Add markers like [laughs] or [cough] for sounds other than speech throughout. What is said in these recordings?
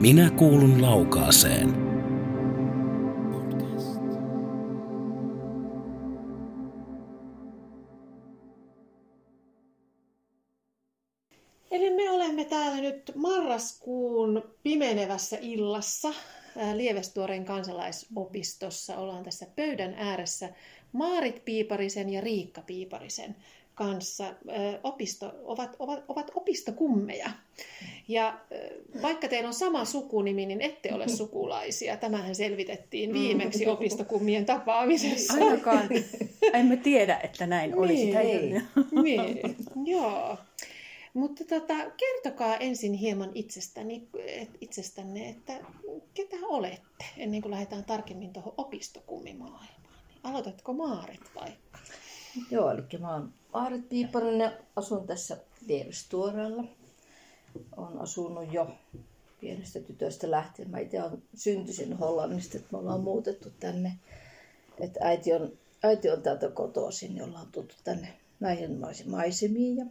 Minä kuulun laukaaseen. Eli me olemme täällä nyt marraskuun pimenevässä illassa Lievestuoreen kansalaisopistossa. Ollaan tässä pöydän ääressä Maarit Piiparisen ja Riikka Piiparisen kanssa opisto, ovat, ovat, ovat opistokummeja. Ja vaikka teillä on sama sukunimi, niin ette ole sukulaisia. Tämähän selvitettiin viimeksi mm. opistokummien tapaamisessa. Ainakaan emme tiedä, että näin olisi. Niin, niin, joo. Mutta tota, kertokaa ensin hieman itsestäni, itsestänne, että ketä olette, ennen kuin lähdetään tarkemmin tuohon opistokummimaailmaan. Aloitatko Maaret vaikka? Joo, eli mä oon Maaret Piipanen ja asun tässä Lievestuorella. Olen asunut jo pienestä tytöstä lähtien. Mä itse olen syntyisin Hollannista, että me ollaan muutettu tänne. Että äiti on, äiti on täältä kotoisin, niin ollaan tultu tänne näihin maisemiin. Ja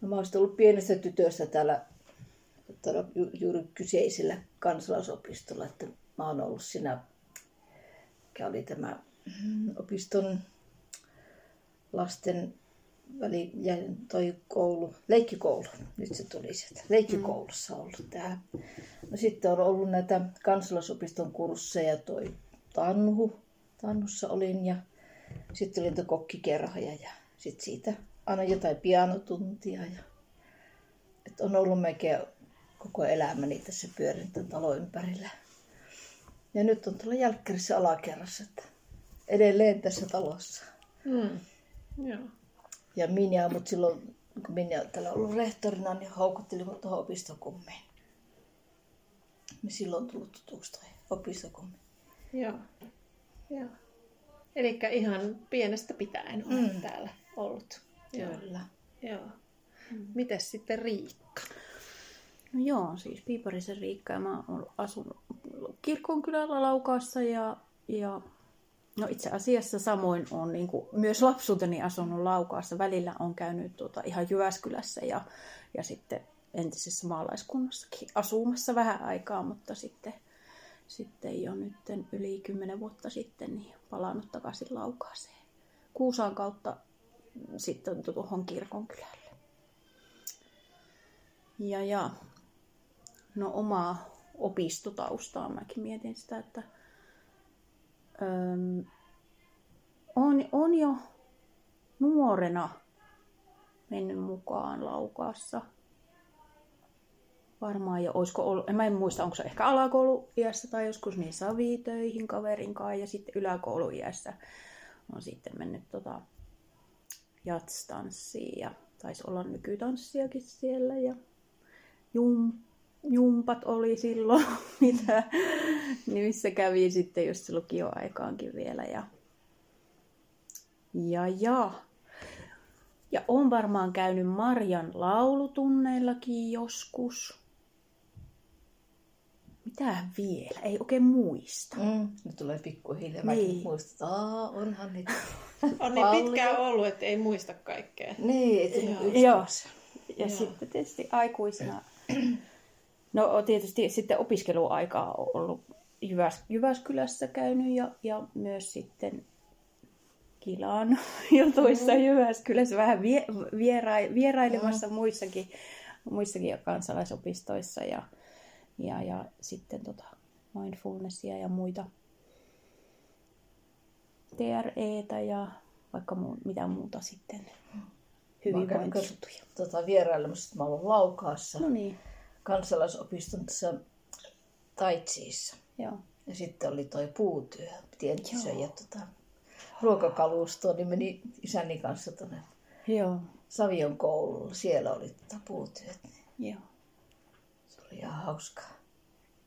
no, mä olen ollut pienestä tytöstä täällä, täällä juuri kyseisellä kansalaisopistolla, että mä oon ollut siinä, mikä oli tämä mm, opiston lasten väli, ja toi koulu, leikkikoulu, nyt se tuli sieltä, leikkikoulussa ollut tämä. No sitten on ollut näitä kansalaisopiston kursseja, toi Tanhu, Tannussa olin ja sitten olin tuo kokkikerhoja ja sitten siitä aina jotain pianotuntia. Ja, että on ollut melkein koko elämäni tässä pyörin talo ympärillä. Ja nyt on tuolla jälkkärissä alakerrassa, että edelleen tässä talossa. Mm. Joo. Ja Minja, mutta silloin kun Minja täällä ollut rehtorina, niin houkutteli mut tuohon opistokummiin. Niin silloin on tullut tutuksi toi opistokummi. Joo. Joo. Eli ihan pienestä pitäen on mm. täällä ollut. Kyllä. Joo. Mm. Mites sitten Riikka? No joo, siis Piiparisen Riikka ja mä oon asunut kirkonkylällä Laukaassa ja, ja No itse asiassa samoin on niin kuin, myös lapsuuteni asunut Laukaassa. Välillä on käynyt tuota, ihan Jyväskylässä ja, ja sitten entisessä maalaiskunnassakin asumassa vähän aikaa, mutta sitten, sitten jo nyt yli kymmenen vuotta sitten niin palannut takaisin Laukaaseen. Kuusaan kautta sitten tuohon kirkonkylälle. Ja, ja no omaa opistotaustaa mäkin mietin sitä, että öm, on, on jo nuorena mennyt mukaan laukaassa. Varmaan jo, olisiko ollut, en mä en muista, onko se ehkä alakouluiässä tai joskus niin savitöihin kaverin kanssa ja sitten yläkouluiässä on sitten mennyt tota jatstanssiin ja taisi olla nykytanssiakin siellä ja jum, jumpat oli silloin, [laughs] mitä, niin missä kävi sitten just lukioaikaankin vielä. Ja, ja, ja. Ja on varmaan käynyt Marjan laulutunneillakin joskus. Mitä vielä? Ei oikein muista. Mm, nyt tulee pikkuhiljaa. Niin. muistat, Aa, onhan niitä [laughs] On niin pitkään ollut, että ei muista kaikkea. Niin, Joo. Joo. Ja Joo. sitten tietysti aikuisena [clears throat] No tietysti sitten opiskeluaikaa on ollut Jyväs, Jyväskylässä käynyt ja, ja myös sitten Kilaan [laughs] jutuissa mm-hmm. Jyväskylässä vähän vie, viera, vierailemassa mm-hmm. muissakin, muissakin kansalaisopistoissa ja, ja, ja sitten tota mindfulnessia ja muita TREtä ja vaikka mu, mitä muuta sitten hyvinvointijuttuja. Tota, vierailemassa, mä olen Laukaassa. No niin kansalaisopiston tässä Taitsiissa. Joo. Ja sitten oli toi puutyö, piti ja tota, ruokakalustoa, niin meni isäni kanssa tuonne Joo. Savion koululla. Siellä oli tota puutyöt. Joo. Se oli ihan hauskaa.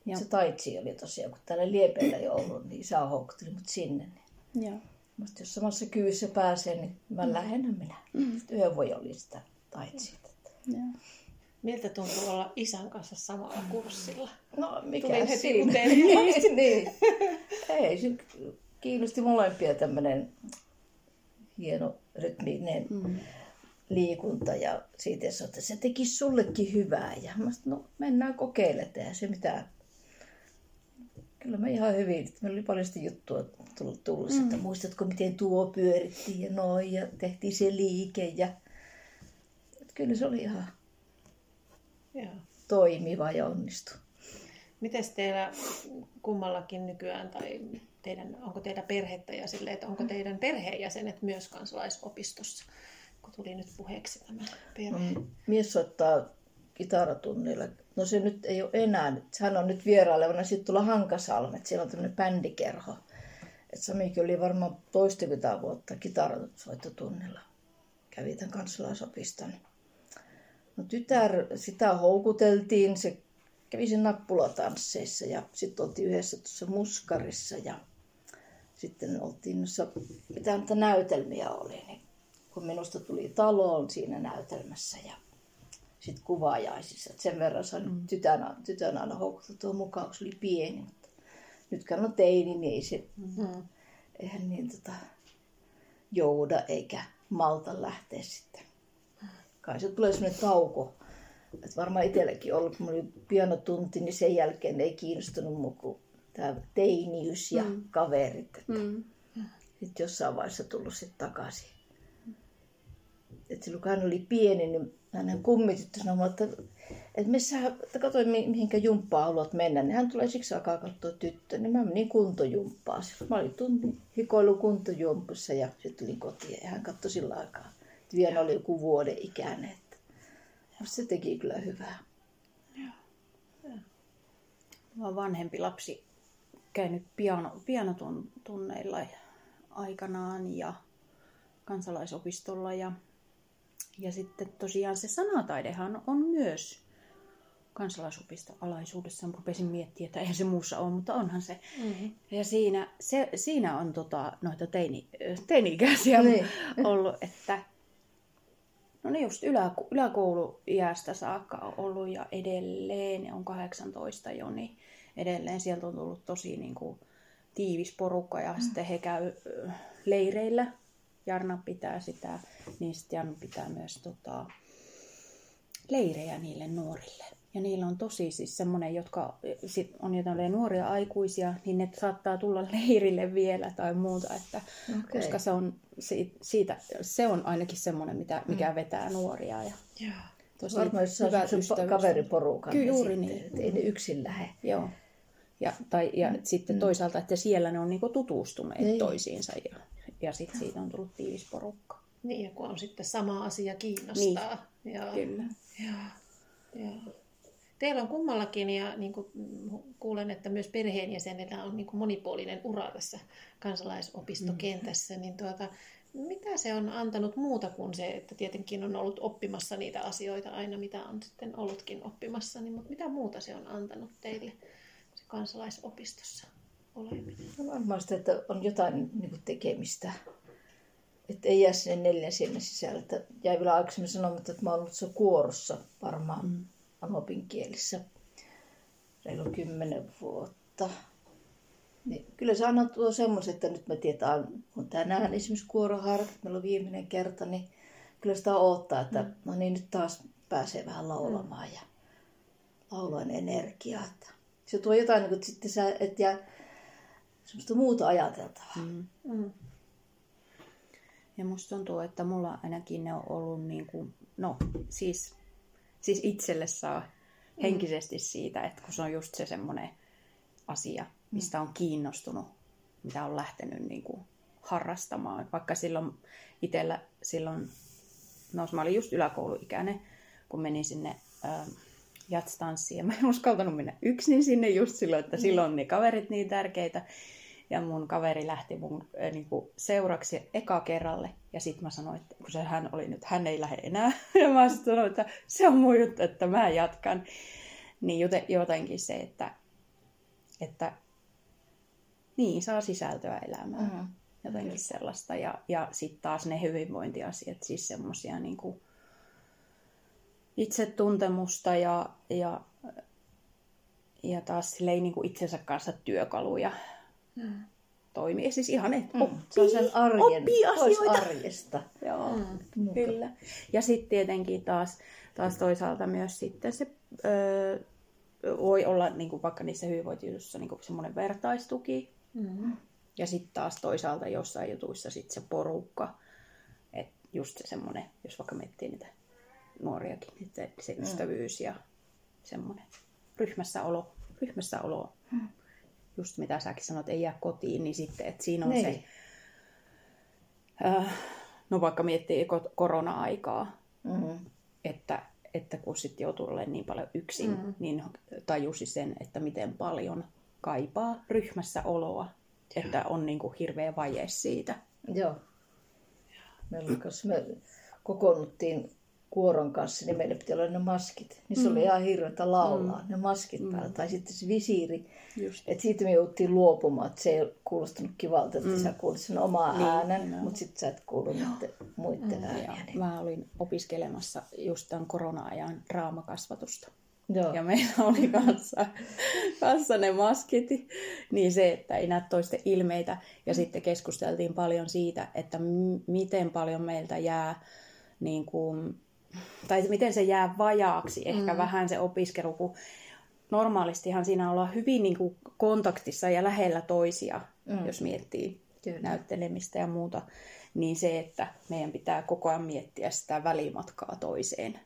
Joo. Se taitsi oli tosiaan, kun täällä Liepeillä jo ollut, niin isä houkutteli mut sinne. Niin. Joo. Mutta jos samassa kyvyssä pääsee, niin mä mm. lähden minä. Mm. Yhden voi oli sitä taitsia. Joo. Miltä tuntuu olla isän kanssa samalla kurssilla? No mikä Tuli heti [laughs] niin, niin. Ei, se kiinnosti molempia tämmöinen hieno rytminen mm. liikunta ja siitä sanoi, että se teki sullekin hyvää. Ja mä sanoin, no mennään kokeilemaan, eihän se mitään. Kyllä me ihan hyvin. Meillä oli paljon sitä juttua tullut, tullut mm. että muistatko miten tuo pyörittiin ja noin ja tehtiin se liike. Ja... Että kyllä se oli ihan Joo. toimiva ja onnistu. Miten teillä kummallakin nykyään, tai teidän, onko teillä perhettä ja sille, että onko teidän perheenjäsenet myös kansalaisopistossa, kun tuli nyt puheeksi tämä perhe? No, mies soittaa kitaratunnilla. No se nyt ei ole enää. Hän on nyt vierailevana sitten tulla Hankasalmet. Siellä on tämmöinen bändikerho. Et Samikin oli varmaan toistakymmentä vuotta kitarasoittotunnilla. Kävi tämän kansalaisopiston. No tytär, sitä houkuteltiin. Se kävi sen nappulatansseissa ja sitten oltiin yhdessä tuossa muskarissa ja sitten oltiin noissa, mitä niitä näytelmiä oli, niin kun minusta tuli taloon siinä näytelmässä ja sitten kuvaajaisissa. Et sen verran sain mm. tytön, tytön aina houkuteltua mukaan, kun se oli pieni. Mutta nyt kun on teini, niin ei se, mm. eihän niin tota, jouda eikä malta lähteä sitten. Kai se tulee sellainen tauko. Et varmaan itselläkin ollut, kun oli pianotunti, niin sen jälkeen ei kiinnostunut muu kuin tämä teiniys ja mm. kaverit. Että mm. Sitten jossain vaiheessa tullut sitten takaisin. Et silloin kun hän oli pieni, niin hänen kummityttö sanoi, että, että missä, että katsoin mihinkä jumppaa haluat mennä, niin hän tulee siksi aikaa katsoa tyttö, niin mä menin kuntojumppaan. Mä olin tunti hikoilu kuntojumpussa ja sitten tulin kotiin ja hän katsoi sillä aikaa. Vielä oli joku vuoden ikäinen. Että se teki kyllä hyvää. Mä oon vanhempi lapsi käynyt piano, pianotunneilla aikanaan ja kansalaisopistolla ja ja sitten tosiaan se sanataidehan on myös kansalaisopisto-alaisuudessa. Mä rupesin miettimään, että eihän se muussa ole, mutta onhan se. Mm-hmm. Ja siinä, se, siinä on tota, noita teini, teini-ikäisiä niin. ollut, että no niin just ylä, yläkouluiästä saakka on ollut ja edelleen, on 18 jo, niin edelleen sieltä on tullut tosi niin kuin, tiivis porukka ja mm. sitten he käy leireillä Jarna pitää sitä, niin sitten Jarna pitää myös tota, leirejä niille nuorille. Ja niillä on tosi siis semmoinen, jotka sit on jotain nuoria aikuisia, niin ne saattaa tulla [laughs] leirille vielä tai muuta, että, okay. koska se on, siitä, se on ainakin semmoinen, mitä, mikä mm. vetää nuoria. Ja Joo. Tosi Varmaan jos saa kaveriporukan, Kyllä juuri niin. Että ei ne yksin lähde. Joo. Ja, tai, ja mm. sitten mm. toisaalta, että siellä ne on niinku tutustuneet niin. toisiinsa ja ja sitten siitä on tullut tiivis porukka. Niin, ja kun on sitten sama asia kiinnostaa. Niin, ja, kyllä. Ja, ja. Teillä on kummallakin, ja niin kuin kuulen, että myös perheenjäsenillä on niin kuin monipuolinen ura tässä kansalaisopistokentässä, mm. niin tuota, mitä se on antanut muuta kuin se, että tietenkin on ollut oppimassa niitä asioita aina, mitä on sitten ollutkin oppimassa, niin, mutta mitä muuta se on antanut teille se kansalaisopistossa? oleminen? No varmaan sitä, että on jotain niin kuin tekemistä. Että ei jää sinne neljän seinän sisällä. Että jäi vielä aikaisemmin sanomatta, että mä oon ollut se kuorossa varmaan mm. Anopin kielissä reilu kymmenen vuotta. Niin kyllä se aina tuo semmoisen, että nyt me tiedetään, kun tänään esimerkiksi kuoroharkat, meillä on viimeinen kerta, niin kyllä sitä odottaa, että mm. no niin nyt taas pääsee vähän laulamaan mm. ja laulan energiaa. Se tuo jotain, niin kuin, että sitten sä et jää semmoista muuta ajateltavaa. Mm. Mm. Ja musta tuntuu, että mulla ainakin ne on ollut niin kuin, no siis, siis itselle saa mm. henkisesti siitä, että kun se on just se semmoinen asia, mistä on kiinnostunut, mitä on lähtenyt niin kuin harrastamaan. Vaikka silloin itsellä silloin, no mä olin just yläkouluikäinen, kun menin sinne äh, jatstanssiin ja [laughs] mä en uskaltanut mennä yksin sinne just silloin, että silloin ne kaverit niin tärkeitä. Ja mun kaveri lähti mun äh, niin kuin, seuraksi eka kerralle. Ja sitten mä sanoin, että kun se hän oli nyt, hän ei lähde enää. [laughs] Ja mä sanoin, että se on mun juttu, että mä jatkan. Niin jotenkin se, että, että niin, saa sisältöä elämään. Mm-hmm. Jotenkin Kyllä. sellaista. Ja, ja sitten taas ne hyvinvointiasiat, siis semmosia niin kuin itsetuntemusta ja, ja, ja taas silleen niin kuin itsensä kanssa työkaluja Mm. Toimii. Siis ihan, että Mm, oppii, se on sen arjen, oppii asioita. arjesta. Joo, Mm. kyllä. Ja sitten tietenkin taas, taas toisaalta myös sitten se öö, voi olla niin kuin vaikka niissä hyvinvointijutuissa niin semmoinen vertaistuki. Mm. Ja sitten taas toisaalta jossain jutuissa sitten se porukka. Että just se semmoinen, jos vaikka miettii niitä nuoriakin, niin se, se ystävyys ja semmoinen ryhmässä olo. Ryhmässä olo. Just mitä säkin sanoit, ei jää kotiin, niin sitten, että siinä on Niin. se... Äh, no vaikka miettii ko- korona-aikaa, Mm. että, että kun sitten joutuu olemaan niin paljon yksin, mm. niin tajusi sen, että miten paljon kaipaa ryhmässä oloa. Että on niin kuin hirveä vaje siitä. Joo. Meillä kanssa, me kokoonnuttiin kuoron kanssa, niin meillä piti olla ne maskit. Niin se oli ihan hirveätä laulaa, ne maskit päällä. Tai sitten se visiiri. Just. Et siitä me jouduttiin luopumaan, että se ei kuulostanut kivalta, että sä kuulit sen omaa Niin, äänen, joo. mutta sitten sä et kuullut muiden Ja ääniä. Niin. mä olin opiskelemassa just tämän korona-ajan draamakasvatusta. Joo. Ja meillä oli [laughs] kanssa, kanssa ne maskit. Niin se, että ei näe toisten ilmeitä. Ja sitten keskusteltiin paljon siitä, että m- miten paljon meiltä jää, niin kuin, tai miten se jää vajaaksi ehkä mm. vähän se opiskelu, kun normaalistihan siinä ollaan hyvin niin kuin kontaktissa ja lähellä toisia, mm. jos miettii Kyllä. näyttelemistä ja muuta. Niin se, että meidän pitää koko ajan miettiä sitä välimatkaa toiseen.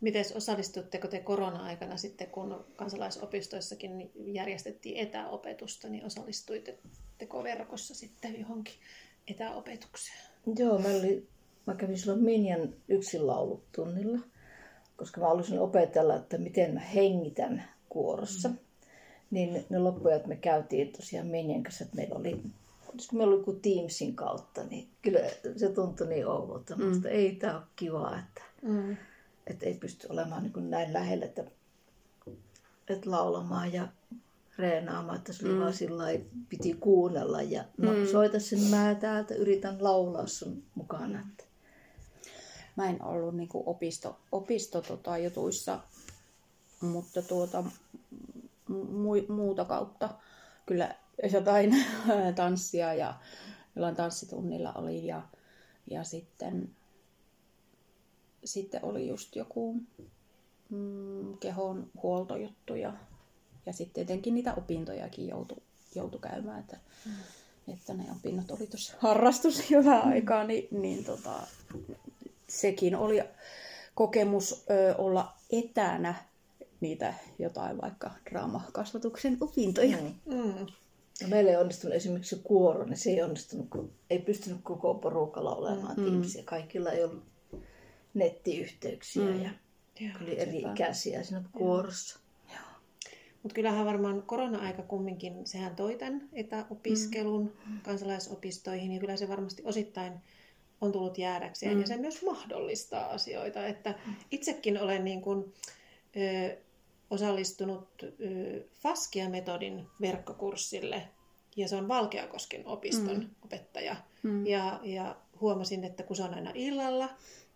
Miten osallistutteko te korona-aikana sitten, kun kansalaisopistoissakin järjestettiin etäopetusta, niin osallistuitteko verkossa sitten johonkin etäopetukseen? Joo, mä, oli, mä kävin silloin Minjan yksin laulutunnilla, koska mä halusin opetella, että miten mä hengitän kuorossa. Mm. Niin ne loppujat me käytiin tosiaan Minjan kanssa, että meillä oli, olisiko meillä oli joku Teamsin kautta, niin kyllä se tuntui niin oudolta. Mm. Musta ei tää ole kiva, että, Mm. että ei pysty olemaan niin kuin näin lähellä, että, että laulamaan ja reenaamaan, että se oli mm. vaan sillä piti kuunnella ja no mm. soita sen mä täältä, yritän laulaa sun mukana. Että. Mä en ollut niin opisto, opisto tota, jutuissa, mutta tuota, mu, muuta kautta kyllä jotain [laughs] tanssia ja jollain tanssitunnilla oli ja, ja sitten, sitten oli just joku mm, kehon huoltojuttu ja, ja sitten tietenkin niitä opintojakin joutui joutu käymään, että, mm. että ne opinnot oli tuossa harrastus hyvää mm. aikaa, niin, niin tota, sekin oli kokemus ö, olla etänä niitä jotain vaikka draamakasvatuksen opintoja. Mm. Mm. No, meillä ei onnistunut esimerkiksi kuoro, niin se ei onnistunut, kun ei pystynyt koko porukka laulamaan mm. Teamsia. Kaikilla ei ollut nettiyhteyksiä mm. ja Joo, oli eri ikäisiä siinä kuorossa. Mutta kyllähän varmaan korona-aika kumminkin, sehän toi tämän etäopiskelun mm. kansalaisopistoihin, ja kyllä se varmasti osittain on tullut jäädäkseen, mm. ja se myös mahdollistaa asioita. Että itsekin olen niin kuin, ö, osallistunut ö, Faskia-metodin verkkokurssille, ja se on Valkeakosken opiston mm. opettaja. Mm. Ja, ja huomasin, että kun se on aina illalla,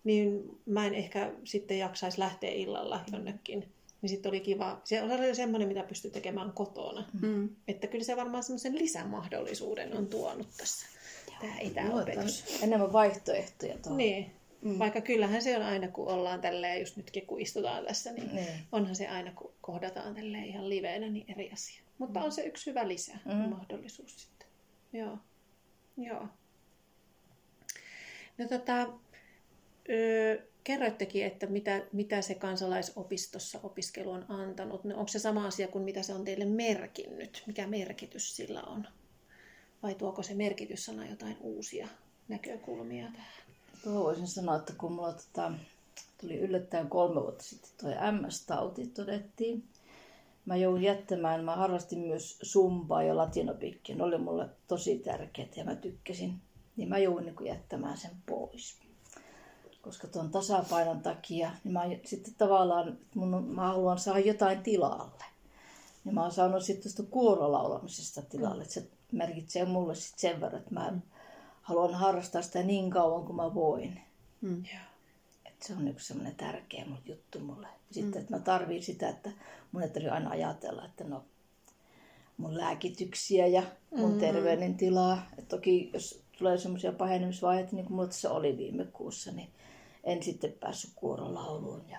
niin mä en ehkä sitten jaksaisi lähteä illalla jonnekin. Niin sitten oli kiva. Se oli semmoinen, mitä pystyi tekemään kotona. Mm. Että kyllä se varmaan semmoisen lisämahdollisuuden on tuonut tässä tämä etäopetus. Joo, enemmän vaihtoehtoja tuohon. Niin. Mm. Vaikka kyllähän se on aina, kun ollaan tälleen, just nytkin kun istutaan tässä, niin Niin. onhan se aina, kun kohdataan tälleen ihan liveenä, niin eri asia. Mutta on se yksi hyvä lisä Mm. mahdollisuus sitten. Joo. Joo. No tota, öö, kerroittekin, että mitä, mitä se kansalaisopistossa opiskelu on antanut. No, onko se sama asia kuin mitä se on teille merkinnyt? Mikä merkitys sillä on? Vai tuoko se merkityssana jotain uusia näkökulmia tähän? Tuohon voisin sanoa, että kun mulla tota, tuli yllättäen kolme vuotta sitten toi MS-tauti todettiin, mä joudun jättämään, mä harrastin myös sumpaa ja latinopikkia, ne oli mulle tosi tärkeät ja mä tykkäsin, niin mä joudun niin jättämään sen pois. Koska tuon tasapainon takia, niin mä sitten tavallaan, mun, mä haluan saada jotain tilalle. Niin mä oon saanut sitten tuosta kuorolaulamisesta tilalle, että se merkitsee mulle sitten sen verran, että mä haluan harrastaa sitä niin kauan kuin mä voin. Mm. Et se on yksi semmoinen tärkeä mun juttu mulle. Sitten, että mä tarviin sitä, että mun ei tarvitse aina ajatella, että no mun lääkityksiä ja mun mm. terveydentilaa. Et toki jos tulee semmoisia pahenemisvaiheita, niin kuin mulla tässä oli viime kuussa, niin en sitten päässyt kuorolauluun. Ja...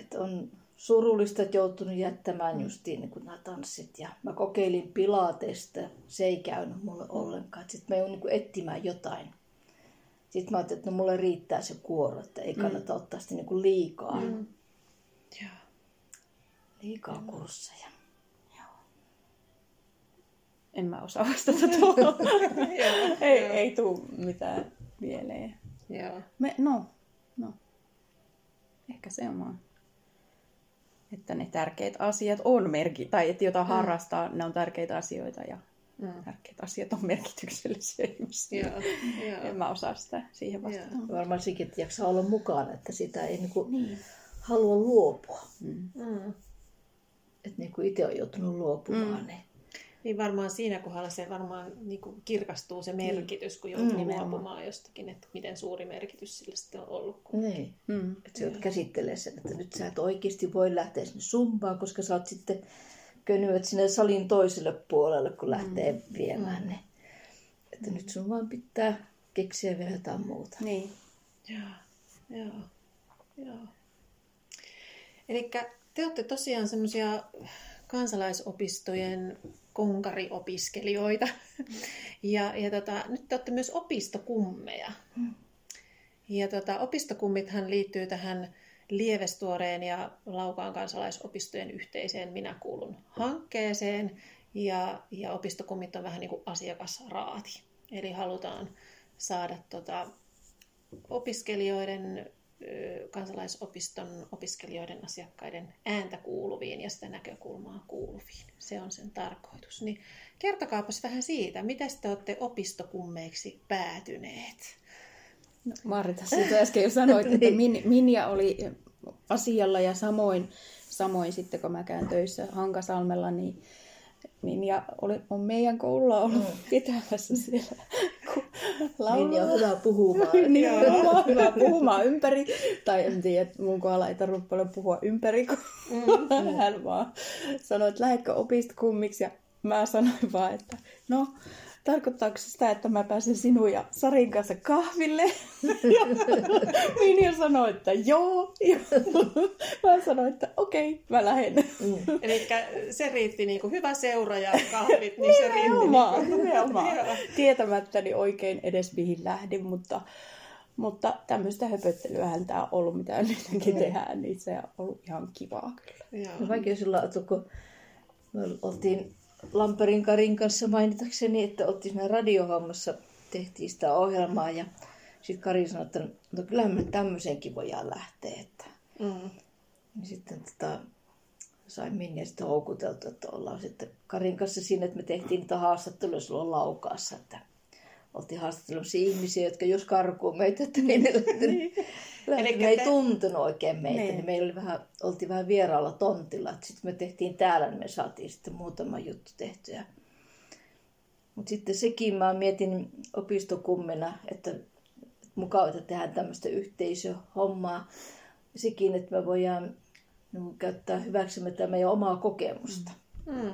Et on surullista, että joutunut jättämään mm. justiin niin nämä tanssit. Ja mä kokeilin pilatesta, se ei käynyt mulle ollenkaan. Sitten mä joudun niin etsimään jotain. Sitten mä ajattelin, että no mulle riittää se kuoro, että ei kannata mm. ottaa sitä niin kuin liikaa. Mm. Liikaa kursseja. En mä osaa vastata [laughs] tuohon. ei, ei tuu mitään mieleen. Joo. Me, no, no. Ehkä se on vaan. Että ne tärkeät asiat on merki, tai että jota mm. harrastaa, ne on tärkeitä asioita ja mm. tärkeät asiat on merkityksellisiä [laughs] ihmisiä. Joo, joo. En mä osaa sitä siihen vastata. Joo. Varmaan sekin, että jaksaa olla mukana, että sitä ei niinku niin. halua luopua. Mm. Mm. Että niin kuin itse on joutunut luopumaan, Mm. niin Niin varmaan siinä kohdalla se varmaan niin kuin kirkastuu se merkitys, kun joutuu Mm, luopumaan jostakin, että miten suuri merkitys sillä sitten on ollut. Kun... Niin. Mm. Että sä käsittelee sen, että nyt sä et oikeasti voi lähteä sinne sumpaan, koska sä oot sitten könyöt sinne salin toiselle puolelle, kun lähtee viemään ne. Että nyt sun vaan pitää keksiä vielä jotain muuta. Niin. Joo, joo, joo. Eli te olette tosiaan semmoisia kansalaisopistojen konkariopiskelijoita. [laughs] Ja, ja tota, nyt te olette myös opistokummeja. Ja tota, opistokummithan liittyy tähän Lievestuoreen ja Laukaan kansalaisopistojen yhteiseen Minä kuulun hankkeeseen. Ja, ja opistokummit on vähän niin kuin asiakasraati. Eli halutaan saada tota, opiskelijoiden, kansalaisopiston opiskelijoiden asiakkaiden ääntä kuuluviin ja sitä näkökulmaa kuuluviin. Se on sen tarkoitus. Niin kertokaapas vähän siitä, miten te olette opistokummeiksi päätyneet? No, Marita siitä äsken jo sanoit, että [laughs] Niin. Min, Minja oli asialla ja samoin, samoin sitten kun mä käyn töissä Hankasalmella, niin Minja oli, on meidän koululla ollut mm. pitämässä siellä. Kun laulaa. Niin on hyvä puhumaan. [laughs] Nimenomaan hyvä puhumaan ympäri. Tai en tiedä, mun kohdalla ei tarvitse paljon puhua ympäri, kun mm. [laughs] hän vaan sanoi, että lähetkö opistokummiksi. Ja mä sanoin vaan, että no, tarkoittaako se sitä, että mä pääsen sinun ja Sarin kanssa kahville? [laughs] Ja Minja sanoi, että joo. Ja [laughs] mä sanoin, että okei, mä lähden. Mm. Eli se riitti niin kuin hyvä seura ja [laughs] kahvit, niin se riitti. Nimenomaan, Niin kuin, nimenomaan. Tietämättäni oikein edes mihin lähdin, mutta, mutta tämmöistä höpöttelyähän tämä on ollut, mitä nytkin tehdään, niin se on ollut ihan kivaa kyllä. Joo. No vaikea sulla, että kun me oltiin Lamperin Karin kanssa mainitakseni, että oltiin siinä radiohommassa, tehtiin sitä ohjelmaa ja sitten Kari sanoi, että no kyllähän me tämmöiseenkin voidaan lähteä. Että. Mm. Ja sitten tota, sain Minne sitten houkuteltu, että ollaan sitten Karin kanssa siinä, että me tehtiin niitä haastatteluja silloin laukaassa, että oltiin haastattelemassa ihmisiä, jotka jos karkuu meitä, että ei ne [laughs] lähtenyt. Elikkä me ei te- tuntenut oikein meitä, Niin. niin meillä oli vähän, oltiin vähän vieraalla tontilla. Sitten me tehtiin täällä, niin me saatiin sitten muutama juttu tehtyä. Mutta sitten sekin mä mietin opistokummina, että mukava, että tehdään tämmöistä yhteisöhommaa. Sekin, että me voidaan niin käyttää hyväksemme tätä meidän omaa kokemusta. Mm.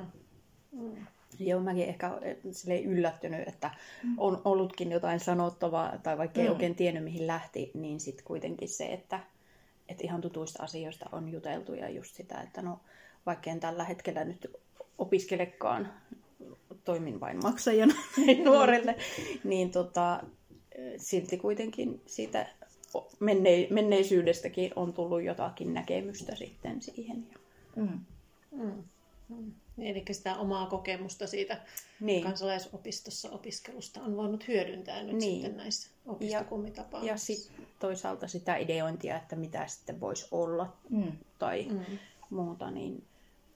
Joo, mäkin ehkä olen silleen yllättynyt, että on ollutkin jotain sanottavaa, tai vaikka ei Mm. oikein tiennyt mihin lähti, niin sitten kuitenkin se, että, että ihan tutuista asioista on juteltu ja just sitä, että no vaikka en tällä hetkellä nyt opiskelekaan, toimin vain maksajana [laughs] nuorelle, niin tota, silti kuitenkin siitä menne- menneisyydestäkin on tullut jotakin näkemystä sitten siihen. Ja, Mm. Mm. Mm. Eli sitä omaa kokemusta siitä niin. kansalaisopistossa opiskelusta on voinut hyödyntää nyt Niin. sitten näissä opistokummitapaamisissa. Ja sitten toisaalta sitä ideointia, että mitä sitten voisi olla Mm. tai Mm. muuta, niin,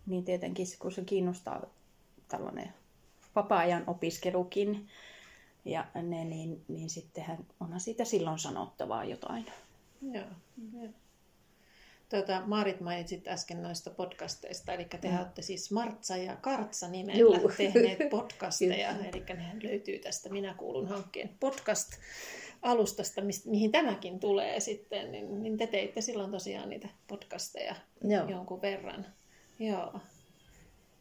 niin tietenkin kun se kiinnostaa tällainen vapaa-ajan opiskelukin, ja ne, niin, niin sittenhän onhan siitä silloin sanottavaa jotain. Joo. joo. Tuota, Maarit mainitsit äsken noista podcasteista, eli te mm. olette siis Martsa ja Kartsa nimellä Juu. tehneet [laughs] podcasteja, eli nehän löytyy tästä Minä kuulun hankkeen podcast-alustasta, mihin tämäkin tulee sitten, niin, niin te teitte silloin tosiaan niitä podcasteja Joo. jonkun verran. Joo.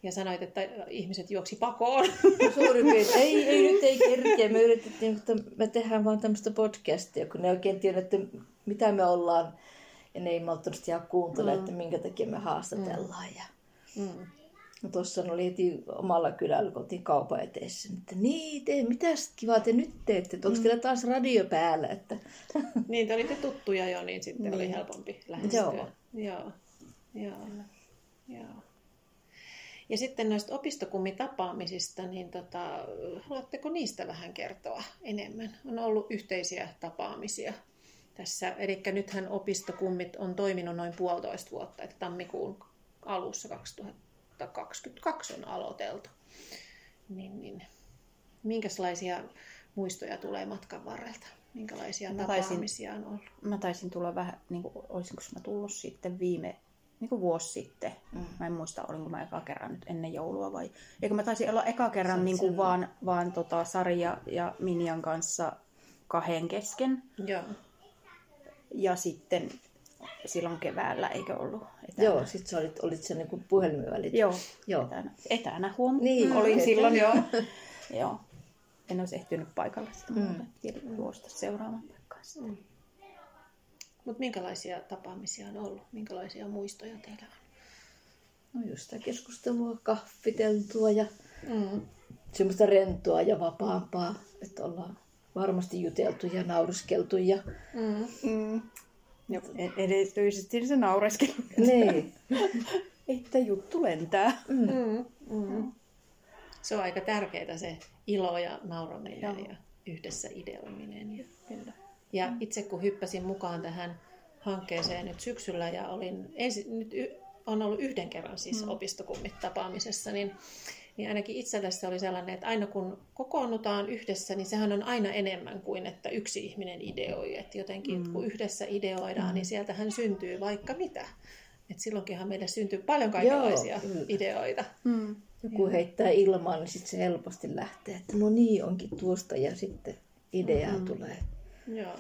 Ja sanoit, että ihmiset juoksi pakoon. Suurin piirtein. Ei, ei nyt ei kerkeä. Me yritettiin, että me tehdään vaan tämmöistä podcastia, kun ne oikein tiedä, että mitä me ollaan. Ja ne ei malttanut ihan kuuntele, mm. että minkä takia me haastatellaan. Ja... Mm. No tuossa oli heti omalla kylällä, kun oltiin kaupan eteessä, että niin, te, mitäs kivaa te nyt teette, että onko teillä taas radio päällä? Että... [laughs] Niin, te olitte tuttuja jo, niin sitten niin. oli helpompi lähestyä. Joo. Joo. Joo. Joo. Ja sitten noista opistokummitapaamisista, niin tota, haluatteko niistä vähän kertoa enemmän? On ollut yhteisiä tapaamisia tässä. Eli nythän opistokummit on toiminut noin puolitoista vuotta, että tammikuun alussa 2022 on aloiteltu. Niin, niin. Minkälaisia muistoja tulee matkan varrelta? Minkälaisia mä taisin, tapaamisia on ollut? Mä taisin tulla vähän, niin kuin, olisinko mä tullut sitten viime niin kuin vuosi sitten. Mm. Mä en muista, olinko mä eka kerran nyt ennen joulua vai... Eikö mä taisin olla eka kerran niin kuin vaan, vaan tota, Sari ja, ja Minjan kanssa kahden kesken. Joo. Ja sitten silloin keväällä, eikö ollut etänä? Joo, sit sä olit, olit se niin puhelimen välit. Joo, joo. Etänä, etänä huom. Niin, olin etänä. silloin, joo. joo. [laughs] En olisi ehtinyt paikalle sitä, mm. juosta seuraamaan paikkaan Mm. Mutta minkälaisia tapaamisia on ollut? Minkälaisia muistoja teillä on? No just sitä keskustelua, kahviteltua ja mm. semmoista rentoa ja vapaampaa, että ollaan varmasti juteltu ja nauriskeltu. Ja... Mm. Mm. Ja erityisesti se naureskelu. Niin. [laughs] että juttu lentää. Mm. Mm. Mm. Se on aika tärkeää se ilo ja nauraminen Joo. ja yhdessä ideoiminen. Ja, kyllä. Ja itse kun hyppäsin mukaan tähän hankkeeseen nyt syksyllä ja olin ensi, nyt y, on ollut yhden kerran siis mm. opistokummit tapaamisessa, niin, niin ainakin itselle se oli sellainen, että aina kun kokoonnutaan yhdessä, niin sehän on aina enemmän kuin että yksi ihminen ideoi. Että jotenkin mm. kun yhdessä ideoidaan, mm. niin sieltähän syntyy vaikka mitä. Et silloinkinhan meille syntyy paljon kaikenlaisia Joo, ideoita. Mm. Joku heittää ilmaan, niin sitten se helposti lähtee, että no niin, onkin tuosta ja sitten idea mm. tulee. Joo.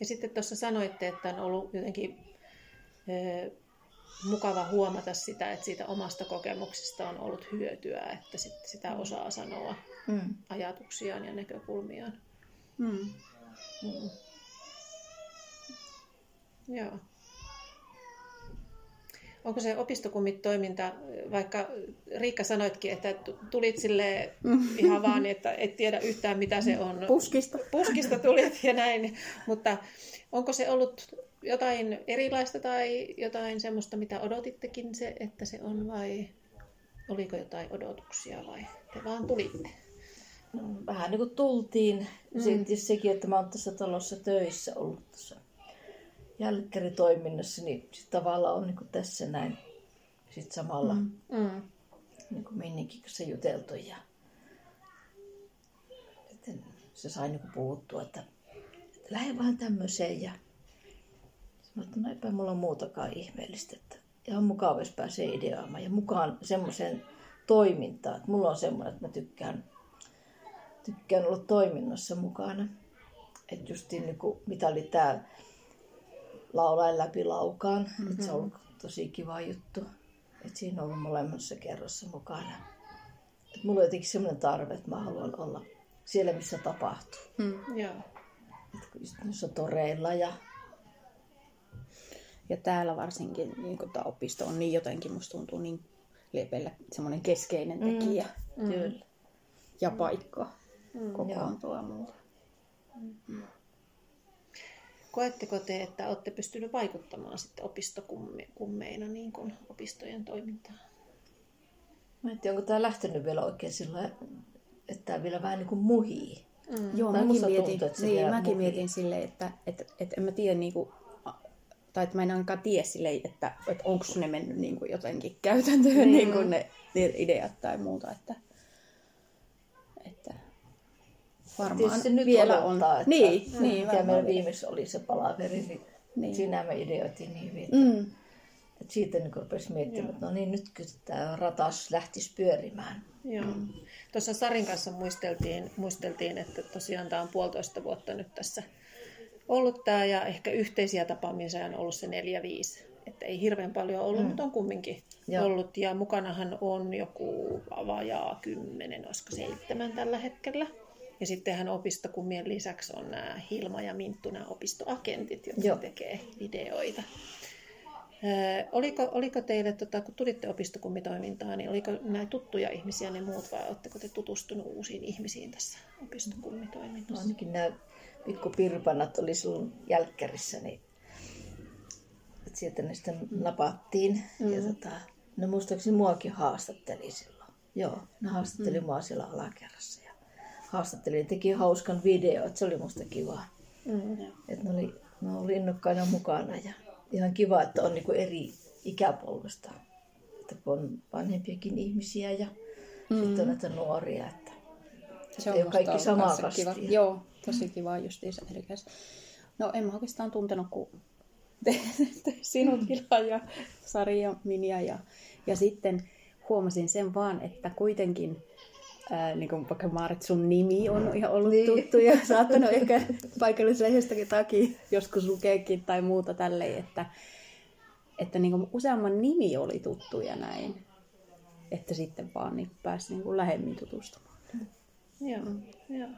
Ja sitten tuossa sanoitte, että on ollut jotenkin ö, mukava huomata sitä, että siitä omasta kokemuksesta on ollut hyötyä, että sit sitä mm. osaa sanoa mm. ajatuksiaan ja näkökulmiaan. Mm. Mm. Joo. Onko se opistokummit toiminta, vaikka Riikka sanoitkin, että tulit sille ihan vaan, niin, että et tiedä yhtään mitä se on. Puskista. Puskista tulit ja näin, mutta onko se ollut jotain erilaista tai jotain semmoista, mitä odotittekin se, että se on vai oliko jotain odotuksia vai te vaan tulitte? No, vähän niin kuin tultiin. Mm. Sitten sekin, että mä oon tässä talossa töissä ollut tässä jälkkäritoiminnassa, niin sit tavallaan on niin kuin tässä näin sit samalla mm. Mm. Niin kuin Minnikin kanssa juteltu. Ja sitten se sai niin kuin puhuttua, että, että lähde vähän tämmöiseen. Ja sanoin, että no eipä mulla on muutakaan ihmeellistä. Että ihan mukava, jos pääsee ideoimaan ja mukaan semmoiseen toimintaan. Että mulla on semmoinen, että mä tykkään, tykkään olla toiminnassa mukana. Että justiin niin kuin, mitä oli tämä laulaen läpi laukaan. Mm-hmm. Et se on ollut tosi kiva juttu. Et siinä on ollut molemmassa kerrossa mukana. Et mulla on jotenkin sellainen tarve, että mä haluan olla siellä, missä tapahtuu. Mm, joo. Et toreilla ja... Ja täällä varsinkin niin tämä opisto on niin jotenkin, musta tuntuu niin Lepellä semmoinen keskeinen mm. tekijä. Mm. Kyllä. Ja paikka mm. kokoontua ja muuta. Mm. Koetteko te, että olette pystyneet vaikuttamaan sitten opistokummeina niin kuin opistojen toimintaan? Mä en tiedä, onko tämä lähtenyt vielä oikein sillä että tämä vielä vähän niin kuin muhii. Mm. Joo, mäkin mietin, tuntuu, niin, mäkin mietin silleen, että, että, että en mä tiedä niin kuin, tai että mä en ainakaan tiedä silleen, että, että onko ne mennyt niin kuin jotenkin käytäntöön mm. niin kuin ne, ne ideat tai muuta. Että varmaan se nyt vielä odottaa, on. Että niin, mm, niin, mikä meillä viimeksi oli se palaveri, niin, niin. siinä me ideoitiin niin hyvin. Mm. Että siitä niin rupesi miettimään, että no niin, nyt kyllä tämä ratas lähtisi pyörimään. Joo. Mm. Tuossa Sarin kanssa muisteltiin, muisteltiin, että tosiaan tämä on puolitoista vuotta nyt tässä ollut tämä ja ehkä yhteisiä tapaamisia on ollut se neljä viisi että ei hirveän paljon ollut, mm. mutta on kumminkin Joo. ollut. Ja mukanahan on joku vajaa kymmenen, olisiko seitsemän tällä hetkellä. Ja sittenhän opistokummien lisäksi on nämä Hilma ja Minttu, nämä opistoagentit, jotka Joo. tekee videoita. Oliko, oliko teille, tota, kun tulitte opistokummitoimintaan, niin oliko näitä tuttuja ihmisiä ne muut vai oletteko te tutustunut uusiin ihmisiin tässä No, opistokummitoiminnassa? ainakin nämä pikkupirpanat oli silloin jälkkärissä, niin sieltä ne sitten napattiin. Mm. Ja tota, no muistaakseni muakin haastatteli silloin. Joo, ne haastatteli mm. mua siellä alakerrassa. Ja haastatteli ja teki hauskan video, että se oli musta kiva. Mm. Että ne oli, ne oli innokkaina mukana ja ihan kiva, että on niinku eri ikäpolvesta. Että kun on vanhempiakin ihmisiä ja mm. sitten on näitä nuoria, että Se ei ole kaikki samaa kanssa kiva. kastia. Joo, tosi kiva justiinsa erikäs. No en mä oikeastaan tuntenut kuin te, te, sinut, Kila [laughs] ja Sari ja Minja. Ja, ja sitten huomasin sen vaan, että kuitenkin Ää, niin kuin vaikka Maarit, sun nimi on ihan ollut niin. Niin. tuttu ja saattanut ehkä paikallislehdestäkin takia joskus lukeekin tai muuta tälleen, että, että niin kuin useamman nimi oli tuttu ja näin. Että sitten vaan niin pääsi niin kuin lähemmin tutustumaan. Joo, joo.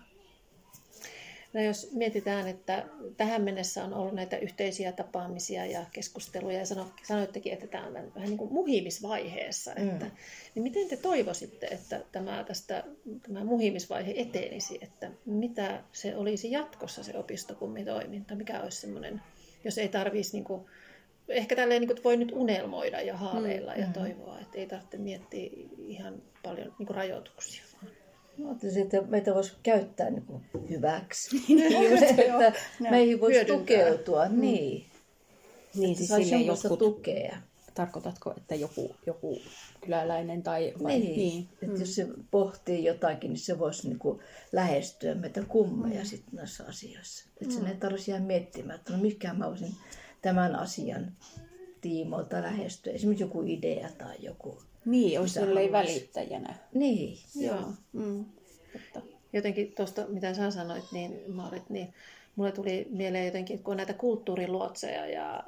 No jos mietitään, että tähän mennessä on ollut näitä yhteisiä tapaamisia ja keskusteluja ja sano, sanoittekin, että tämä on vähän niin kuin muhimisvaiheessa, että, Mm. niin miten te toivoisitte, että tämä, tästä, tämä muhimisvaihe etenisi, että mitä se olisi jatkossa se opistokummitoiminta, mikä olisi semmoinen, jos ei tarvitsisi niin kuin, ehkä tälleen niin kuin, voi nyt unelmoida ja haaveilla ja toivoa, että ei tarvitse miettiä ihan paljon niin kuin rajoituksia. Vaan. Mä ajattelin, että meitä voisi käyttää [laughs] niin kuin hyväksi. Just, joo. että meihin voisi Hyödyntää. tukeutua. Mm. Niin. Niin, siis jonkunlaista jotkut, tukea. tarkoitatko, että joku, joku kyläläinen tai vai? Niin. niin. Että jos se pohtii jotakin, niin se voisi niin kuin lähestyä meitä kummeja mm. sitten näissä asioissa. Että sen ei tarvitsisi jäädä miettimään, että no mikä mä voisin tämän asian tiimoilta lähestyä. Esimerkiksi joku idea tai joku. Niin, olisi haluaisi. välittäjänä. Niin. Joo. Mm. Totta. jotenkin tuosta, mitä sä sanoit, niin Maarit, niin mulle tuli mieleen jotenkin, kun on näitä kulttuuriluotseja ja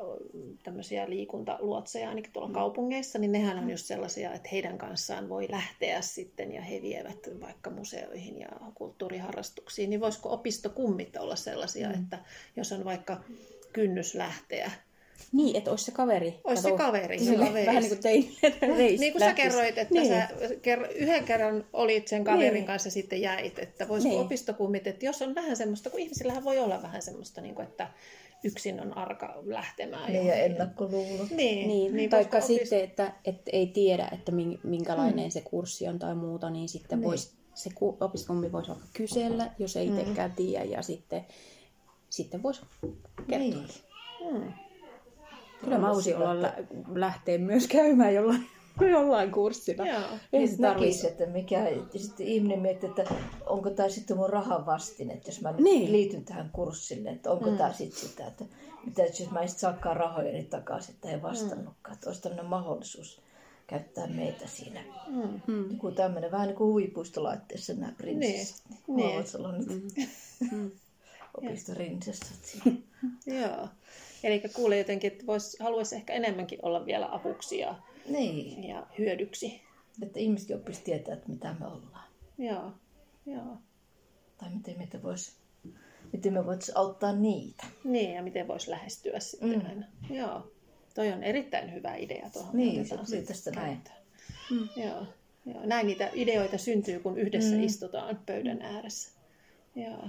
tämmöisiä liikuntaluotseja ainakin tuolla kaupungeissa, niin nehän on just sellaisia, että heidän kanssaan voi lähteä sitten ja he vievät vaikka museoihin ja kulttuuriharrastuksiin, niin voisiko opistokummit olla sellaisia, että jos on vaikka kynnys lähteä, Niin, että olisi se kaveri. Olisi se kaveri, silleen joka veisi. Vähän niin kuin teille reis [laughs] Niin kuin sä kerroit, että niin. sä ker- yhden kerran olit sen kaverin Niin. kanssa ja sitten jäit, että voisiko Niin. opistokummit, että jos on vähän semmoista, kun ihmisillähän voi olla vähän semmoista, niin kuin, että yksin on arka lähtemään. Niin ja johonkin. ennakkoluulot. Niin, Niin, niin taikka voisiko sitten, että, että ei tiedä, että min- minkälainen mm. se kurssi on tai muuta, niin sitten Niin. Vois, se ku- opistommi voisi vaikka kysellä, jos ei Mm. itsekään tiedä, ja sitten, sitten voisi kertoa. Niin. Hmm. Kyllä mä haluaisin olla lä- lähteä myös käymään jollain, jollain kurssilla. Joo. Ei Niin näkisi, että mikä, ja sitten ihminen miettii, että onko tämä sitten mun rahan vastine, että jos mä nyt Niin. liityn tähän kurssille, että onko mm. tämä sitten sitä, että mitä jos mä en sit saakaan rahoja niin takaisin, että ei vastannutkaan, että olisi tämmöinen mahdollisuus käyttää meitä siinä. Mm. Mm. Joku tämmöinen, vähän niin kuin huvipuistolaitteessa nämä prinsessat. Niin. Niin. Olla nyt Mm. [laughs] opistorinsessat siinä. [laughs] Joo. Eli kuulee jotenkin, että vois, haluaisi ehkä enemmänkin olla vielä avuksi ja, Niin, ja hyödyksi. että ihmisetkin oppisi tietää, että mitä me ollaan. Joo. Joo. Tai miten, meitä vois, miten me voitaisiin auttaa niitä. Niin, ja miten voisi lähestyä sitten Mm. mm. aina. Joo. Toi on erittäin hyvä idea tuohon. Niin, se sitten tästä näin. käyttöön. Joo. Joo. Näin niitä ideoita syntyy, kun yhdessä Mm. mm. istutaan pöydän ääressä. Joo.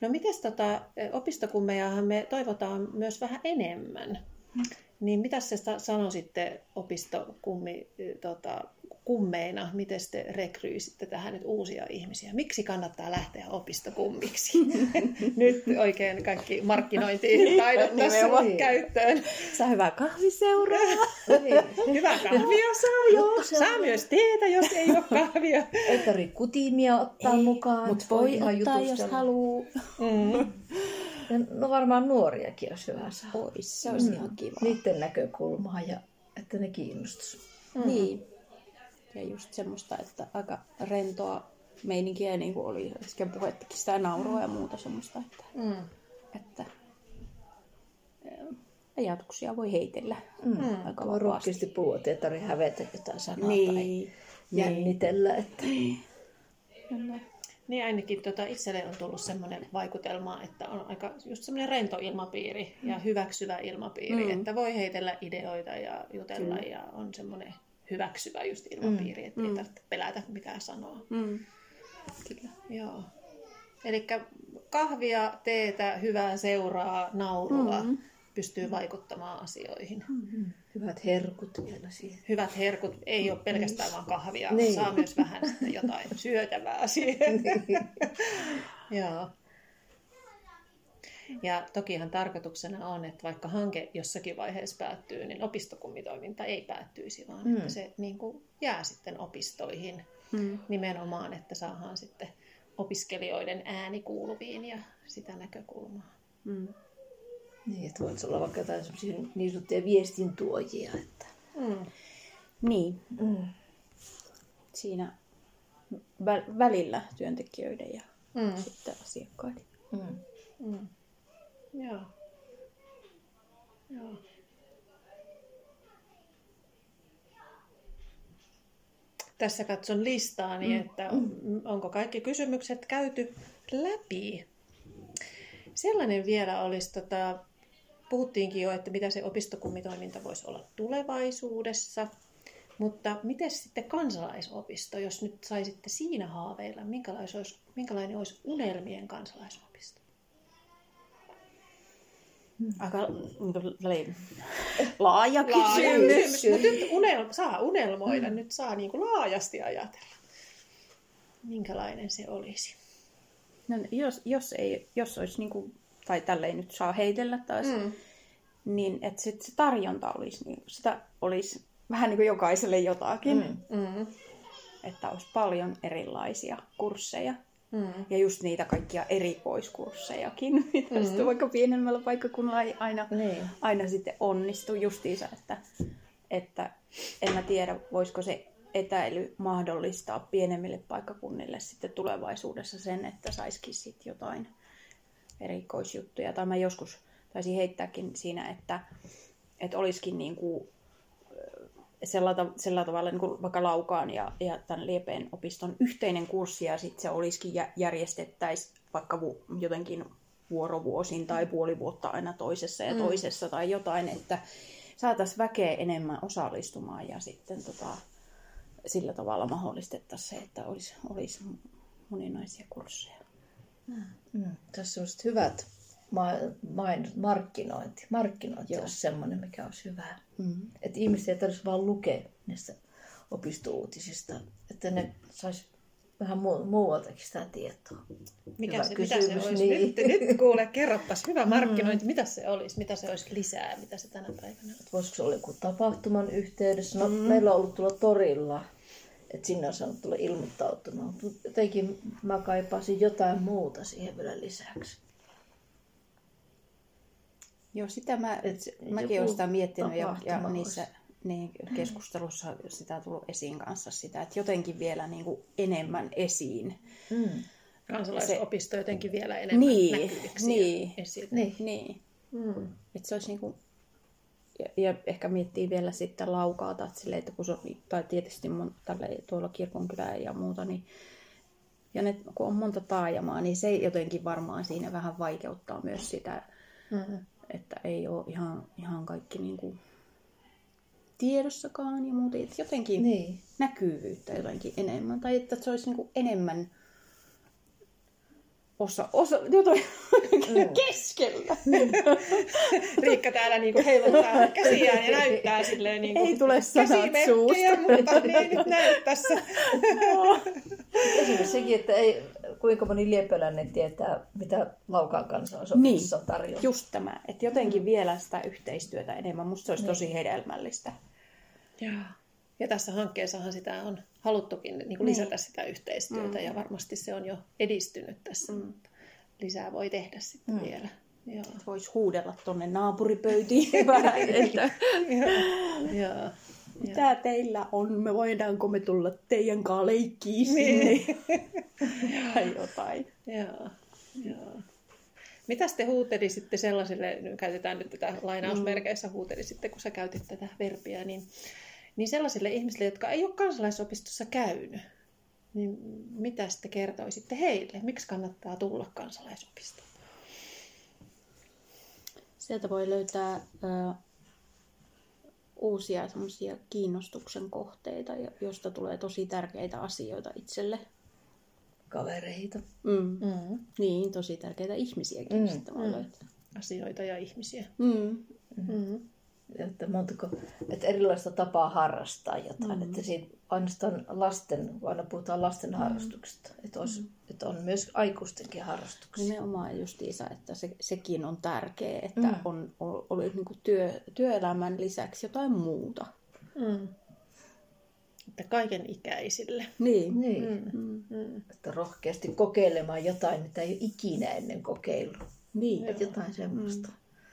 No mites tota, opistokummejahan me toivotaan myös vähän enemmän. Mm. Niin mitä se sa- sanoisitte opistokummi tota, kummeina, miten te rekryisitte tähän nyt uusia ihmisiä? Miksi kannattaa lähteä opistokummiksi? [laughs] nyt oikein kaikki markkinointitaidot tässä nimenomaan. käyttöön. Saa hyvää kahviseuraa. [laughs] Niin. Hyvää kahvia saa, joo. se Saa myös teetä, jos ei ole kahvia. Ei tarvitse kutimia ottaa Ei, mukaan. Mutta voi ottaa, jos jutustella. haluaa. Mm. No varmaan nuoriakin olisi hyvä saada. Ois, se olisi ihan kiva. Niiden näkökulmaa ja että ne kiinnostus. Mm. Niin. Ja just semmoista, että aika rentoa meininkiä, niin kuin oli äsken puhettakin, sitä nauroa ja muuta semmoista, että, Mm. että ajatuksia voi heitellä. Mm. Aika Voi vapaasti. rohkeasti puhua, ettei tarvitse hävetä jotain sanaa tai Niin. jännitellä. Että... Kyllä. Niin ainakin tota, itselle on tullut semmoinen vaikutelma, että on aika just semmoinen rento ilmapiiri ja hyväksyvä ilmapiiri, Mm. että voi heitellä ideoita ja jutella Kyllä. ja on semmoinen hyväksyvä just ilmapiiri, että ei tarvitse pelätä mitä sanoa. Mm. Kyllä. Joo. Eli kahvia, teetä, hyvää seuraa, naurua Mm. pystyy vaikuttamaan asioihin. Hyvät herkut vielä siihen. Hyvät herkut ei ole pelkästään vaan kahvia, Niin. saa myös vähän jotain syötävää [laughs] siihen. [laughs] Joo. Ja tokihan tarkoituksena on, että vaikka hanke jossakin vaiheessa päättyy, niin opistokummitoiminta ei päättyisi, vaan Mm. että se niin kuin jää sitten opistoihin Mm. nimenomaan, että saadaan sitten opiskelijoiden ääni kuuluviin ja sitä näkökulmaa. Mm. Niin, että voisi olla vaikka jotain niin sanottuja viestintuojia. Että... Mm. Niin, Mm. siinä vä- välillä työntekijöiden ja Mm. sitten asiakkaiden. Mm. Mm. Joo. Joo. Tässä katson listaani, mm. että onko kaikki kysymykset käyty läpi. Sellainen vielä olisi, tota, puhuttiinkin jo, että mitä se opistokummitoiminta voisi olla tulevaisuudessa. Mutta miten sitten kansalaisopisto, jos nyt saisitte siinä haaveilla, minkälainen olisi, minkälainen olisi unelmien kansalaisopisto? Aika niin väliin, laaja Laaja kysymys. Mutta nyt [laughs] unel, saa unelmoida, mm. nyt saa niin kuin laajasti ajatella. Minkälainen se olisi? No, jos, jos, ei, jos olisi, niin kuin, tai tälleen nyt saa heitellä taas, Mm. niin että sit se tarjonta olisi, niin sitä olisi vähän niin kuin jokaiselle jotakin. Mm. Mm. Että olisi paljon erilaisia kursseja. Mm. Ja just niitä kaikkia erikoiskurssejakin, [laughs] mitä mm. sitten vaikka pienemmällä paikkakunnalla ei aina, Niin. aina sitten onnistu justiinsa, että, että en mä tiedä, voisiko se etäily mahdollistaa pienemmille paikkakunnille sitten tulevaisuudessa sen, että saisikin sitten jotain erikoisjuttuja. Tai mä joskus taisin heittääkin siinä, että, että olisikin niin kuin tav- sellä tavalla niin kuin vaikka Laukaan ja, ja tämän Liepeen opiston yhteinen kurssi ja sitten se olisikin jä- järjestettäisiin vaikka vu- jotenkin vuorovuosin tai puoli vuotta aina toisessa ja toisessa tai jotain, että saataisiin väkeä enemmän osallistumaan ja sitten tota, sillä tavalla mahdollistettaisiin se, että olisi, olisi moninaisia kursseja. Mm. Tässä on hyvät ma- main- markkinointi. Markkinointi Joo. olisi semmoinen, mikä olisi hyvä. Mm. Että ihmiset ei tarvitsisi vaan lukea näistä opistouutisista, että ne sais vähän mu- muualtakin sitä tietoa. Mikä Hyvä se, mitä se kysymys, olisi? niin. Nyt, nyt kuule, kerroppas. Hyvä markkinointi. Mitä se olisi? Mitä se olisi lisää? Mitä se tänä päivänä on? Että voisiko se olla joku tapahtuman yhteydessä. No, mm. meillä on ollut tuolla torilla, että sinne on saanut tulla ilmoittautumaan. Mutta jotenkin mä kaipaisin jotain muuta siihen vielä lisäksi. Joo, sitä mä, Et se- mäkin olen sitä miettinyt ja, ja niissä niin, keskustelussa sitä on tullut esiin kanssa sitä, että jotenkin vielä niin kuin enemmän esiin. Mm. Kansalaisopisto jotenkin vielä enemmän Niin, näkyviksi niin. ja esille. Niin. Niin, Mm. että se olisi niin kuin, ja, ja, ehkä miettii vielä sitten laukaata, että, silleen, että kun se on, tai tietysti mun, tälleen, tuolla kirkonkylää ja muuta, niin ja ne, kun on monta taajamaa, niin se jotenkin varmaan siinä vähän vaikeuttaa myös sitä, Mm. Että ei ole ihan, ihan kaikki niin kuin tiedossakaan ja muuta. Että jotenkin Niin. näkyvyyttä jotenkin enemmän. Tai että se olisi niin kuin enemmän osa, osa [laughs] jotain Mm. keskellä. [laughs] Riikka täällä niinku heiluttaa käsiään ja näyttää silleen niinku Ei tule sanat suusta. mutta niin nyt näyt tässä. [laughs] Esimerkiksi sekin, että ei, kuinka moni liepeläinen tietää, mitä Laukaan kansalaisopistossa on tarjolla. Just tämä, että jotenkin vielä sitä yhteistyötä enemmän. Musta se olisi tosi hedelmällistä. Joo. Ja tässä hankkeessahan sitä on haluttukin niin kuin lisätä sitä yhteistyötä ja varmasti se on jo edistynyt tässä, mutta lisää voi tehdä sitten vielä. Joo. Voisi huudella tonne naapuripöytiin [laughs] vähän, että Joo. Mitä teillä on, me voidaanko me tulla teidän kanssa leikkiin sinne. [laughs] tai jotain. Joo. Joo. Mitäs te huutelisitte sellaisille, nyt käytetään nyt tätä lainausmerkeissä, huutelisitte, kun sä käytit tätä verbiä, niin, niin sellaisille ihmisille, jotka ei ole kansalaisopistossa käynyt, niin mitä te kertoisitte heille? Miksi kannattaa tulla kansalaisopistoon? Sieltä voi löytää uusia semmoisia kiinnostuksen kohteita, jo- josta tulee tosi tärkeitä asioita itselle. Kavereita. Mm. Mm. Niin, tosi tärkeitä ihmisiäkin Mm. mm. sitten Mm. Asioita ja ihmisiä. Mm. Mm. Että, montako, että erilaista tapaa harrastaa jotain. Mm. Että siinä ainoastaan lasten, aina puhutaan lasten harrastuksesta. Että, olisi, että on myös aikuistenkin harrastuksia. Nimenomaan justiinsa, että se, sekin on tärkeä, että Mm. mm. on, on, oli niin työ, työelämän lisäksi jotain muuta. Mm. Että kaiken ikäisille. Niin. Niin. Mm. Mm. Että rohkeasti kokeilemaan jotain, mitä ei ole ikinä ennen kokeillut. niin. Että jotain semmoista.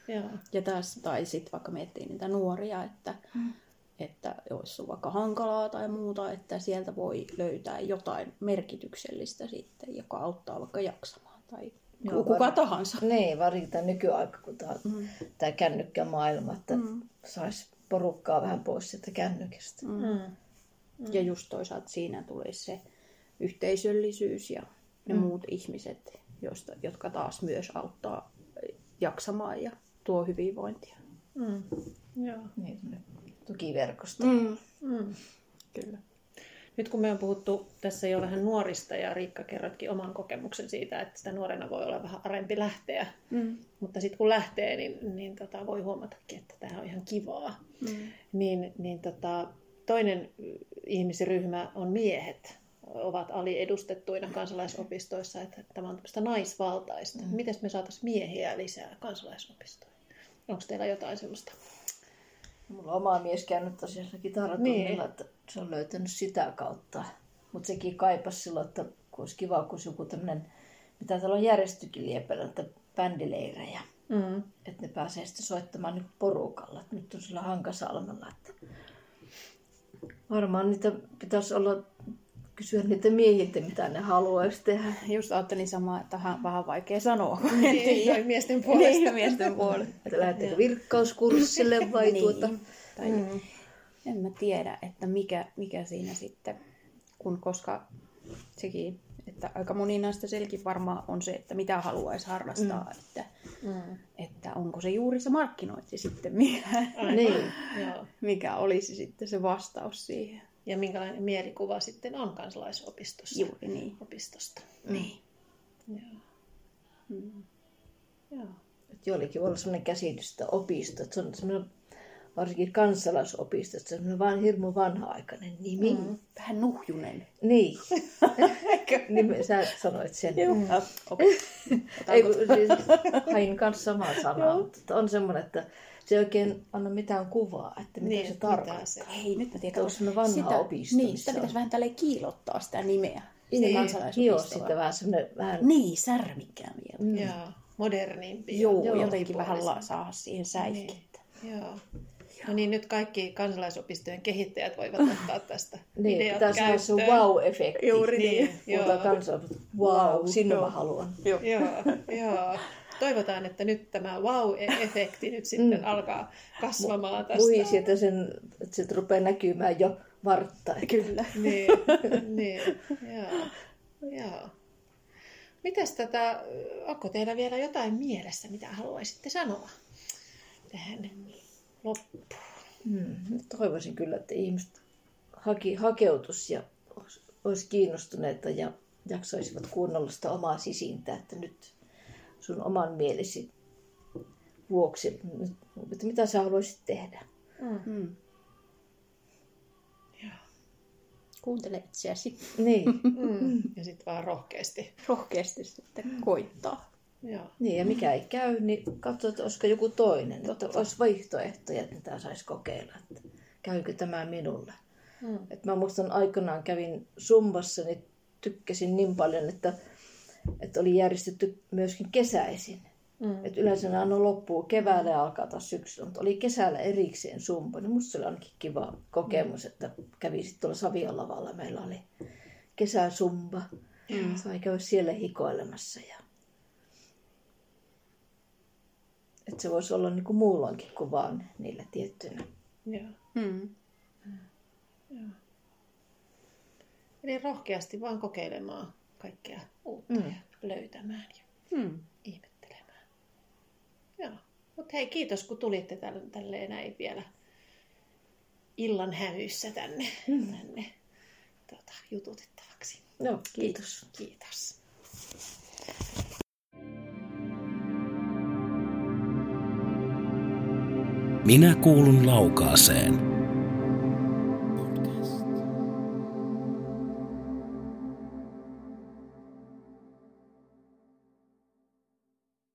Joo. Ja taas, tai sitten vaikka miettii niitä nuoria, että, mm. että jos on vaikka hankalaa tai muuta, että sieltä voi löytää jotain merkityksellistä sitten, joka auttaa vaikka jaksamaan. Tai Joo, kuka var- tahansa. Niin, varsinkin tämä nykyaika, kun tämä, mm. tämä kännykkämaailma, että mm. saisi porukkaa vähän pois sieltä kännykästä. Mm. Mm. Ja just toisaalta siinä tulisi se yhteisöllisyys ja ne mm. muut ihmiset, joista, jotka taas myös auttaa jaksamaan ja tuo hyvinvointia. Mm. Joo. Niin, tukiverkosto. Mm. Mm. Kyllä. Nyt kun me on puhuttu tässä jo vähän nuorista ja Riikka kerrotkin oman kokemuksen siitä, että sitä nuorena voi olla vähän arempi lähteä. Mm. Mutta sitten kun lähtee, niin, niin tota, voi huomatakin, että tämä on ihan kivaa. Mm. Niin, niin tota, toinen ihmisryhmä on miehet ovat aliedustettuina kansalaisopistoissa, että tämä on tämmöistä naisvaltaista. Mm. Miten me saataisiin miehiä lisää kansalaisopistoihin? Onko teillä jotain semmoista? Mulla on oma mies käynyt tosiaan kitaratunnilla, Niin. että se on löytänyt sitä kautta. Mutta sekin kaipasi silloin, että olisi kiva, kun olisi joku tämmöinen, mitä täällä on järjestykin Liepellä, että bändileirejä. Mm. Että ne pääsee sitten soittamaan niin porukalla. Et Nyt on sillä Hankasalmella. Että varmaan niitä pitäisi olla, kysyä niitä miehiltä, mitä ne haluaisi tehdä. Just ajattelin samaa, että vähän, vähän vaikea sanoa, Niin, miesten puolesta. Niin, miesten puolesta. Että lähdetäänkö virkkauskurssille vai niin. tuota. Tai mm. en mä tiedä, että mikä, mikä siinä sitten, kun koska sekin, että aika moni näistä selkin varmaan on se, että mitä haluaisi harrastaa, mm. että, Mm. että onko se juuri se markkinointi sitten, mikä. Niin. Mikä olisi sitten se vastaus siihen. Ja minkälainen mielikuva sitten on kansalaisopistossa? Juuri niin. Opistosta. Niin. Joo. Mm. Joo. Joillekin voi olla sellainen käsitys, että että se on semmoinen, varsinkin kansalaisopisto, että se on vaan hirmu vanha-aikainen nimi. Mm. Vähän nuhjunen. Niin. [laughs] niin sä sanoit sen. Joo. Mm. Okay. Ei, kun siis hain kanssa samaa sanaa, mutta on semmoinen, että se ei oikein anna mitään kuvaa, että mitä Niin, se mitä tarkoittaa. se- Hei, nyt mä tiedän. Tuo on semmoinen vanha sitä, opisto, Niin, sitä pitäisi vähän tälleen kiilottaa sitä nimeä. Sitä Niin, Joo, sitten vähän semmoinen vähän... Niin, särmikkään vielä. Mm. Joo. Modernimpi. Joo, jotenkin vähän saada siihen säikkettä. Joo. No niin, nyt kaikki kansalaisopistojen kehittäjät voivat ottaa tästä [laughs] Niin, ideat pitää saada se käyttöön. wow-efekti. Juuri niin. Puhutaan Joo. kansalaisopisto. Wow, sinne Joo. mä haluan. Joo. Joo, joo. Toivotaan, että nyt tämä wow-efekti nyt sitten Mm. alkaa kasvamaan tästä. Puhi sieltä sen, että sieltä rupeaa näkymään jo vartta. Että Kyllä. Niin, niin, joo, joo. Mitäs tätä, onko teillä vielä jotain mielessä, mitä haluaisitte sanoa tähän loppuun? Hmm. Toivoisin kyllä, että ihmiset haki, hakeutus ja olis- olisi kiinnostuneita ja jaksaisivat kuunnella sitä omaa sisintä, että nyt sun oman mielesi vuoksi, nyt- että mitä sä haluaisit tehdä. Mm. Joo. Kuuntele itseäsi. Niin, [laughs] Mm. Ja sitten vaan rohkeasti. Rohkeasti sitten koittaa. Joo. niin ja mikä ei käy, niin katso, että olisiko joku toinen, että olisi vaihtoehtoja, että mitä saisi kokeilla, että käykö tämä minulle. Mm. Et mä muistan aikanaan kävin Sumbassa, niin tykkäsin niin paljon, että, että oli järjestetty myöskin kesäisin. Mm. Et yleensä ne aina loppuu keväällä ja alkaa taas syksyllä, mutta oli kesällä erikseen Sumba. Niin musta se oli ainakin kiva kokemus, että kävi sitten tuolla Savion lavalla. Meillä oli kesäsumba. Mm. Sai käydä siellä hikoilemassa. Ja... Että se voisi olla niin kuin muulloinkin kuin vaan niillä tiettyillä. Joo. Mm. Eli rohkeasti vaan kokeilemaan kaikkea uutta mm. ja löytämään ja Mm. ihmettelemään. Joo. Mutta hei, kiitos kun tulitte tälle, tälleen näin vielä illan hämyssä tänne, mm. tänne tota, jututettavaksi. No, kiitos. Kiitos. Minä kuulun laukaaseen.